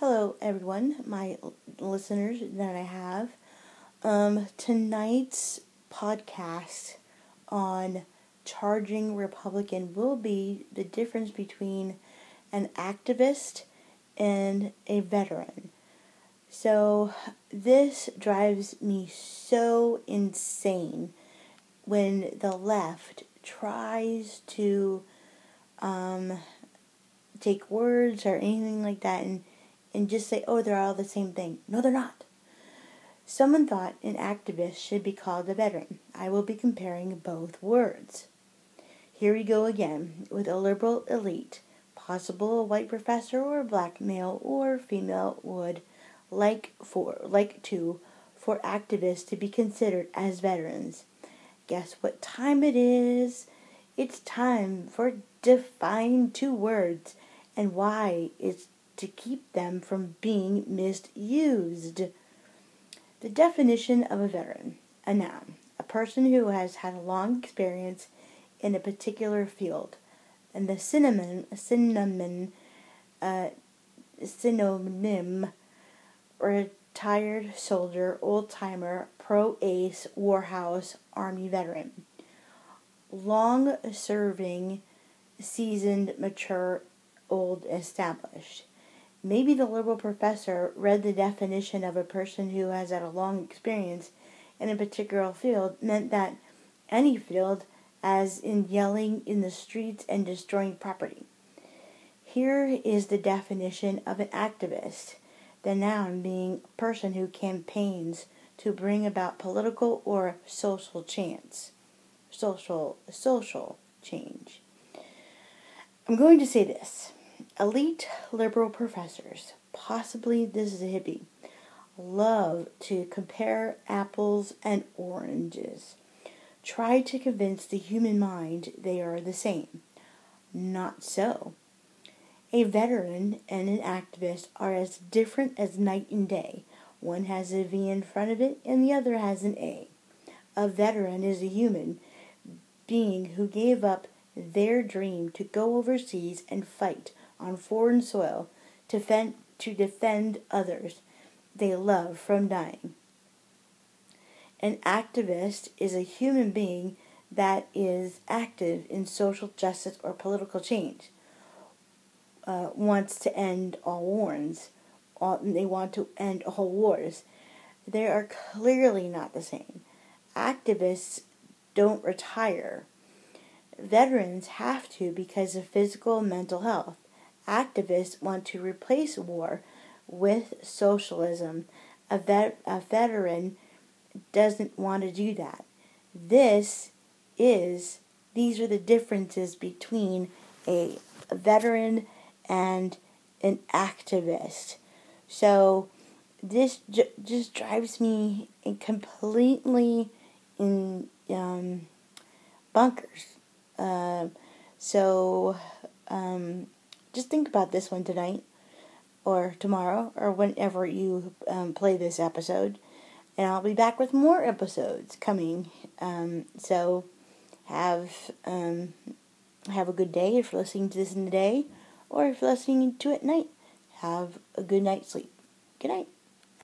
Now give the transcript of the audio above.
Hello, everyone, my listeners that I have. Um, tonight's podcast on charging Republican will be the difference between an activist and a veteran. So, this drives me so insane when the left tries to um, take words or anything like that and, and just say, oh, they're all the same thing. No, they're not. Someone thought an activist should be called a veteran. I will be comparing both words. Here we go again with a liberal elite. Possible a white professor or a black male or female would like for like to for activists to be considered as veterans. Guess what time it is? It's time for define two words and why it's to keep them from being misused. The definition of a veteran a noun, a person who has had a long experience in a particular field. And the synonym, synonym, uh, synonym, retired soldier, old timer, pro ace, warhouse, army veteran. Long serving, seasoned, mature, old, established. Maybe the liberal professor read the definition of a person who has had a long experience in a particular field meant that any field, as in yelling in the streets and destroying property. Here is the definition of an activist the noun being a person who campaigns to bring about political or social change. Social social change. I'm going to say this. Elite liberal professors, possibly this is a hippie, love to compare apples and oranges. Try to convince the human mind they are the same. Not so. A veteran and an activist are as different as night and day. One has a V in front of it and the other has an A. A veteran is a human being who gave up their dream to go overseas and fight on foreign soil to defend, to defend others they love from dying. An activist is a human being that is active in social justice or political change, uh, wants to end all wars, they want to end all wars. They are clearly not the same. Activists don't retire. Veterans have to because of physical and mental health. Activists want to replace war with socialism. A, vet, a veteran doesn't want to do that. This is, these are the differences between a, veteran and an activist. So this just drives me completely in um, bunkers. Uh, so um, just think about this one tonight or tomorrow or whenever you um, play this episode and I'll be back with more episodes coming. Um, so have um, have a good day if you're listening to this in the day, or if you're listening to it at night. Have a good night's sleep. Good night.